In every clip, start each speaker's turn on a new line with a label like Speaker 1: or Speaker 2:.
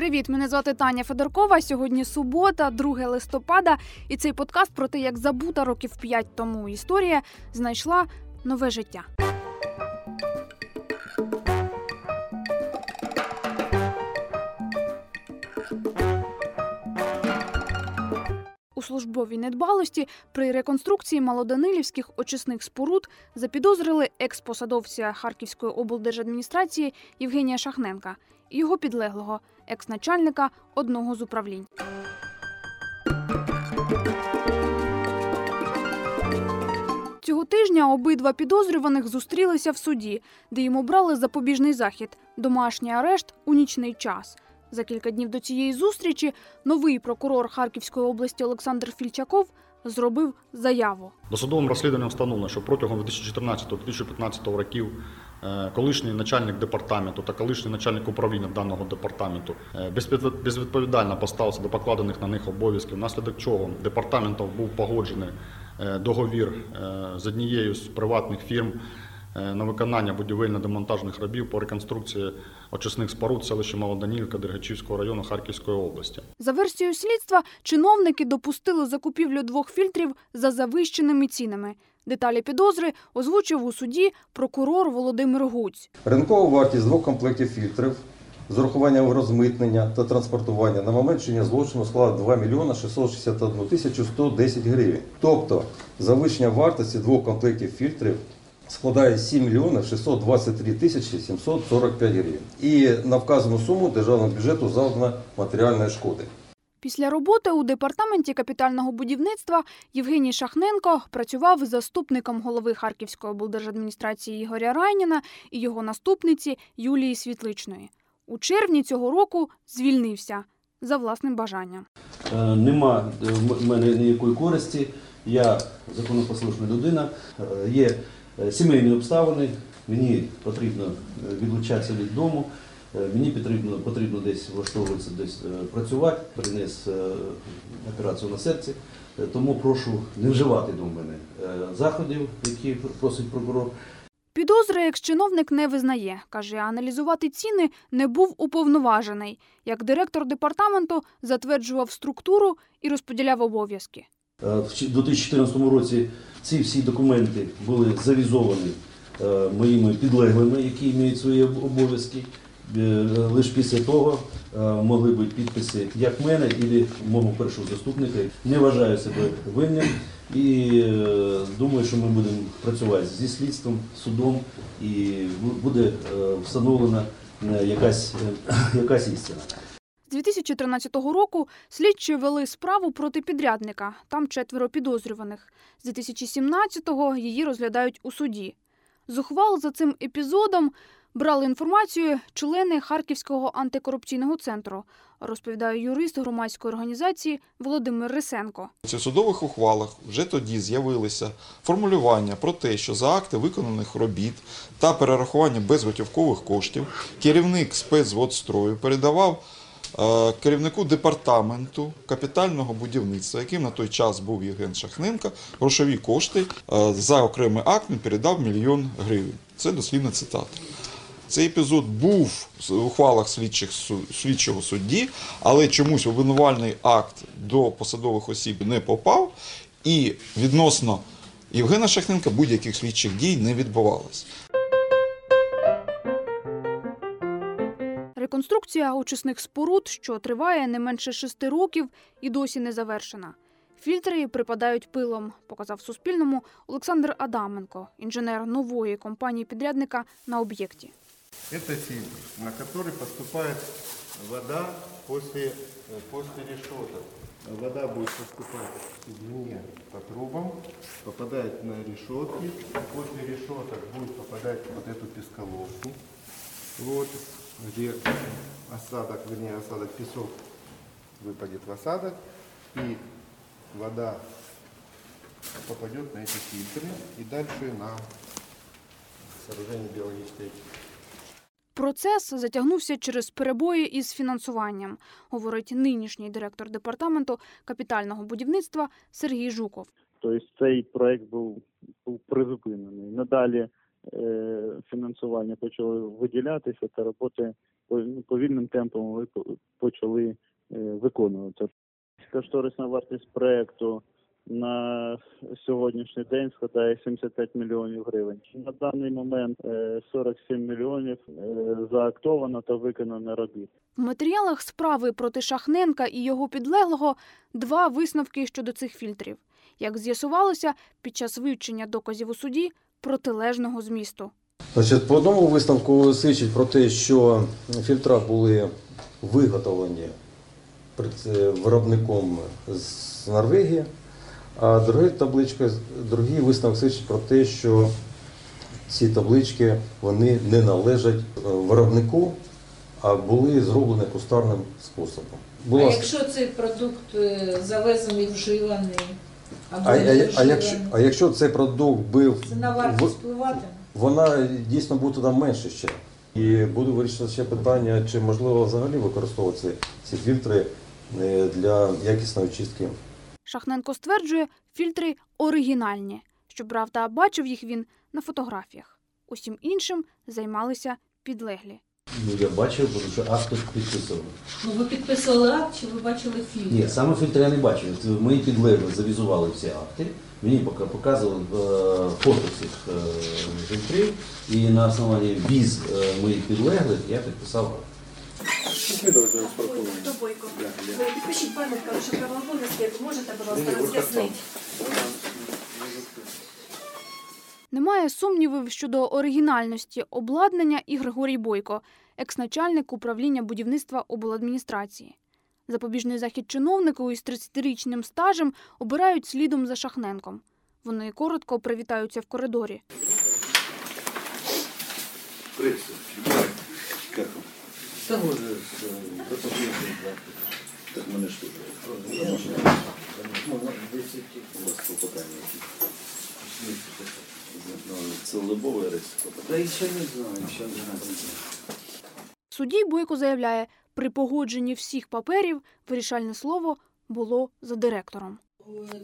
Speaker 1: Привіт, мене звати Таня Федоркова. Сьогодні субота, 2 листопада, і цей подкаст про те, як забута років 5 тому історія знайшла нове життя. Службовій недбалості при реконструкції малоданилівських очисних споруд запідозрили екс-посадовця Харківської облдержадміністрації Євгенія Шахненка і його підлеглого, екс-начальника одного з управлінь. Цього тижня обидва підозрюваних зустрілися в суді, де їм обрали запобіжний захід домашній арешт у нічний час. За кілька днів до цієї зустрічі новий прокурор Харківської області Олександр Фільчаков зробив заяву.
Speaker 2: Досудовим розслідуванням встановлено, що протягом 2014-2015 років е, колишній начальник департаменту та колишній начальник управління даного департаменту е, безвідповідально поставився до покладених на них обов'язків, внаслідок чого департаментом був погоджений е, договір з однією з приватних фірм на виконання будівельно-демонтажних робів по реконструкції очисних споруд селища Малоданівка Дергачівського району Харківської області.
Speaker 1: За версією слідства, чиновники допустили закупівлю двох фільтрів за завищеними цінами. Деталі підозри озвучив у суді прокурор Володимир Гуць.
Speaker 3: Ринкова вартість двох комплектів фільтрів з урахуванням розмитнення та транспортування на момент чинення злочину склала 2 мільйона 661 тисячу 110 гривень. Тобто завищення вартості двох комплектів фільтрів складає 7 мільйонів 623 тисячі 745 гривень. І на вказану суму державному бюджету завдано матеріальної шкоди.
Speaker 1: Після роботи у департаменті капітального будівництва Євгеній Шахненко працював заступником голови Харківської облдержадміністрації Ігоря Райніна і його наступниці Юлії Світличної. У червні цього року звільнився за власним бажанням.
Speaker 4: Е, Нема е, в мене ніякої користі. Я законопослушна людина. Е, Є сімейні обставини. Мені потрібно е, відлучатися від дому. Е, Мені потрібно, потрібно десь влаштовуватися, десь е, працювати. Приніс е, операцію на серці. Е, Тому прошу не вживати до мене е, заходів, які просить прокурор.
Speaker 1: Підозри екс-чиновник не визнає. Каже, аналізувати ціни не був уповноважений. Як директор департаменту затверджував структуру і розподіляв обов'язки.
Speaker 4: Е, В 2014 році ці всі документи були завізовані е, моїми підлеглими, які мають свої обов'язки. Е, Лише після того могли бути підписи як мене, і мого першого заступника. Не вважаю себе винним і думаю, що ми будемо працювати зі слідством, судом і буде встановлена якась, якась істина.
Speaker 1: З 2013 року слідчі вели справу проти підрядника. Там четверо підозрюваних. З 2017-го її розглядають у суді. Зухвал за цим епізодом брали інформацію члени Харківського антикорупційного центру, розповідає юрист громадської організації Володимир Рисенко.
Speaker 5: У судових ухвалах вже тоді з'явилися формулювання про те, що за акти виконаних робіт та перерахування безготівкових коштів керівник спецводстрою передавав керівнику департаменту капітального будівництва, яким на той час був Євген Шахненко, грошові кошти е, за окремий акт він передав мільйон гривень. Це дослівна цитата. Цей епізод був в ухвалах слідчих слідчого судді, але чомусь обвинувальний акт до посадових осіб не попав, і відносно Євгена Шахненка будь-яких слідчих дій не відбувалося.
Speaker 1: Реконструкція очисних споруд, що триває не менше шести років, і досі не завершена. Фільтри припадають пилом, показав Суспільному Олександр Адаменко, інженер нової компанії підрядника на об'єкті.
Speaker 6: Это фильтр, на который поступает вода после, э, после решеток. Вода будет поступать извне по трубам, попадает на решетки. После решеток будет попадать в вот эту песколовку. Вот, где осадок, вернее осадок, песок выпадет в осадок. И вода попадет на эти фильтры и дальше на сооружение биологической
Speaker 1: Процес затягнувся через перебої із фінансуванням, говорить нинішній директор департаменту капітального будівництва Сергій Жуков.
Speaker 7: Тобто цей проект був, був призупинений. Надалі е, фінансування почало виділятися та роботи повільним темпом почали е, виконувати. Кошторисна вартість проекту на сьогоднішній день складає 75 мільйонів гривень. На даний момент е, 47 мільйонів е, заактовано та виконано робіт.
Speaker 1: В матеріалах справи проти Шахненка і його підлеглого два висновки щодо цих фільтрів. Як з'ясувалося, під час вивчення доказів у суді протилежного змісту.
Speaker 3: Значить, по одному висновку свідчить про те, що фільтра були виготовлені виробником з Норвегії, а друга табличка, другий висновок свідчить про те, що ці таблички вони не належать е, виробнику, а були зроблені кустарним способом.
Speaker 8: А якщо цей продукт е, завезений вживаний або
Speaker 3: а, а, а, якщо, а якщо цей продукт був
Speaker 8: це на вартість впливатиме?
Speaker 3: Вона дійсно буде там менше ще. І буде вирішити ще питання, чи можливо взагалі використовувати ці, фільтри е, для якісної чистки.
Speaker 1: Шахненко стверджує, фільтри оригінальні. Щоправда, бачив їх він на фотографіях. Усім іншим займалися підлеглі.
Speaker 4: Ну, я бачив, тому що акт тут підписував.
Speaker 8: Ну ви підписували акт чи ви бачили фільм?
Speaker 4: Ні, саме фільтр я не бачив. Мої підлегли завізували всі акти. Мені показували е, фото цих е, фільтрів. І на основанні віз е, моїх підлеглих я підписав акт.
Speaker 9: Хто Бойко? Підпишіть пам'ятка, лише права обов'язки, можете, будь ласка, роз'яснити.
Speaker 1: Немає сумнівів щодо оригінальності обладнання і Григорій Бойко, екс-начальник управління будівництва обладміністрації. Запобіжний захід чиновнику із 30-річним стажем обирають слідом за Шахненком. Вони коротко привітаються в коридорі. В суді Бойко заявляє, при погодженні всіх паперів вирішальне слово було за директором.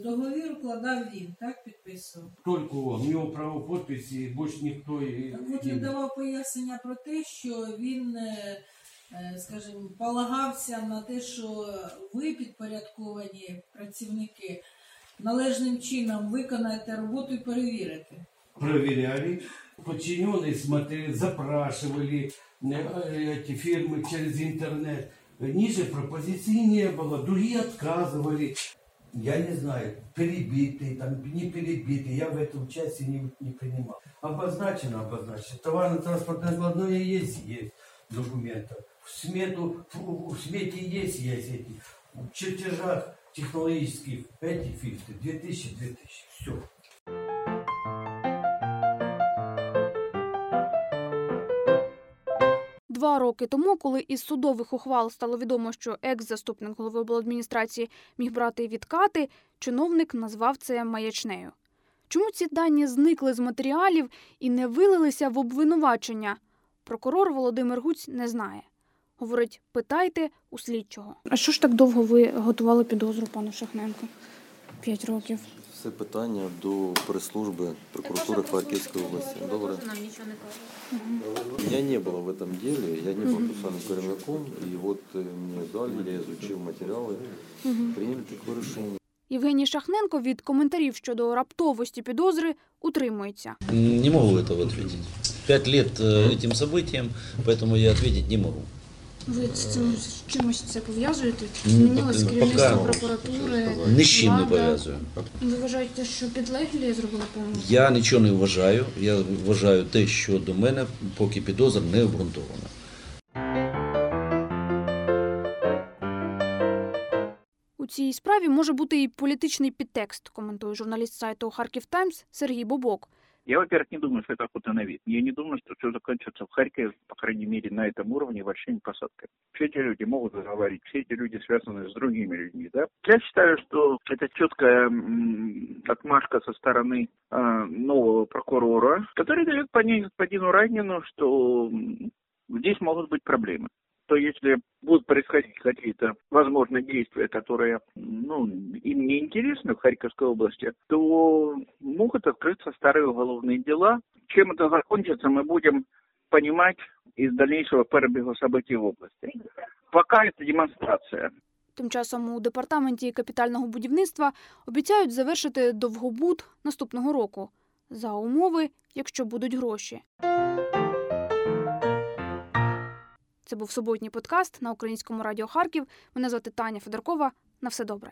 Speaker 8: Договір укладав він, так підписував.
Speaker 10: Только он. У право подписи, больше никто и...
Speaker 8: Так от він давав пояснення про те, що він, е, е, скажімо, полагався на те, що ви підпорядковані працівники належним чином виконаєте роботу і перевірите.
Speaker 10: проверяли. Подчиненные смотрели, запрашивали э, эти фирмы через интернет. Ниже пропозиций не было, другие отказывали. Я не знаю, перебитые, там, не перебитые, я в этом части не, не принимал. Обозначено, обозначено. Товарно-транспортное складное есть, есть документы. В смету, в, в смете есть, есть эти. В чертежах технологических эти фильтры 2000-2000. Все.
Speaker 1: Два роки тому, коли із судових ухвал стало відомо, що екс-заступник голови обладміністрації міг брати відкати, чиновник назвав це маячнею. Чому ці дані зникли з матеріалів і не вилилися в обвинувачення? Прокурор Володимир Гуць не знає. Говорить, питайте у слідчого. А що ж так довго ви готували підозру пану Шахненку? П'ять років.
Speaker 11: Все питання до прес-служби прокуратури Харківської області. Добре. Я не был в этом деле, я не был процессуальным керівником, и вот э, мне дали, я изучил материалы, приняли такое решение.
Speaker 1: Євгеній Шахненко від коментарів щодо раптовості підозри утримується.
Speaker 12: Не могу этого ответить. Пять лет э, этим событиям, поэтому я ответить не могу.
Speaker 1: Ви з цим з чимось це пов'язуєте? Змінилось
Speaker 12: поки-
Speaker 1: керівництво
Speaker 12: поки-
Speaker 1: прокуратури.
Speaker 12: Ні з чим не
Speaker 1: влада.
Speaker 12: пов'язую.
Speaker 1: Ви вважаєте, що підлеглі зробили помилку?
Speaker 12: Я нічого не вважаю. Я вважаю те, що до мене поки підозр не обґрунтована.
Speaker 1: У цій справі може бути і політичний підтекст, коментує журналіст сайту Харків Таймс Сергій Бобок.
Speaker 13: Я, во-первых, не думаю, что это охота на вид. Я не думаю, что все закончится в Харькове, по крайней мере, на этом уровне большими посадками. Все эти люди могут заговорить, все эти люди связаны с другими людьми, да. Я считаю, что это четкая отмашка со стороны э, нового прокурора, который дает понять господину Райнину, что здесь могут быть проблемы. То если будут происходить какие-то, возможно, действия, которые ну, им не интересны в Харьковской области, то могут открыться старые уголовные дела. Чем это закончится, мы будем понимать из дальнейшего перебега событий в области. Пока это демонстрация.
Speaker 1: Тим часом у департаменті капітального будівництва обіцяють завершити довгобуд наступного року за умови, якщо будуть гроші. Це був суботній подкаст на українському радіо Харків. Мене звати Таня Федоркова. На все добре.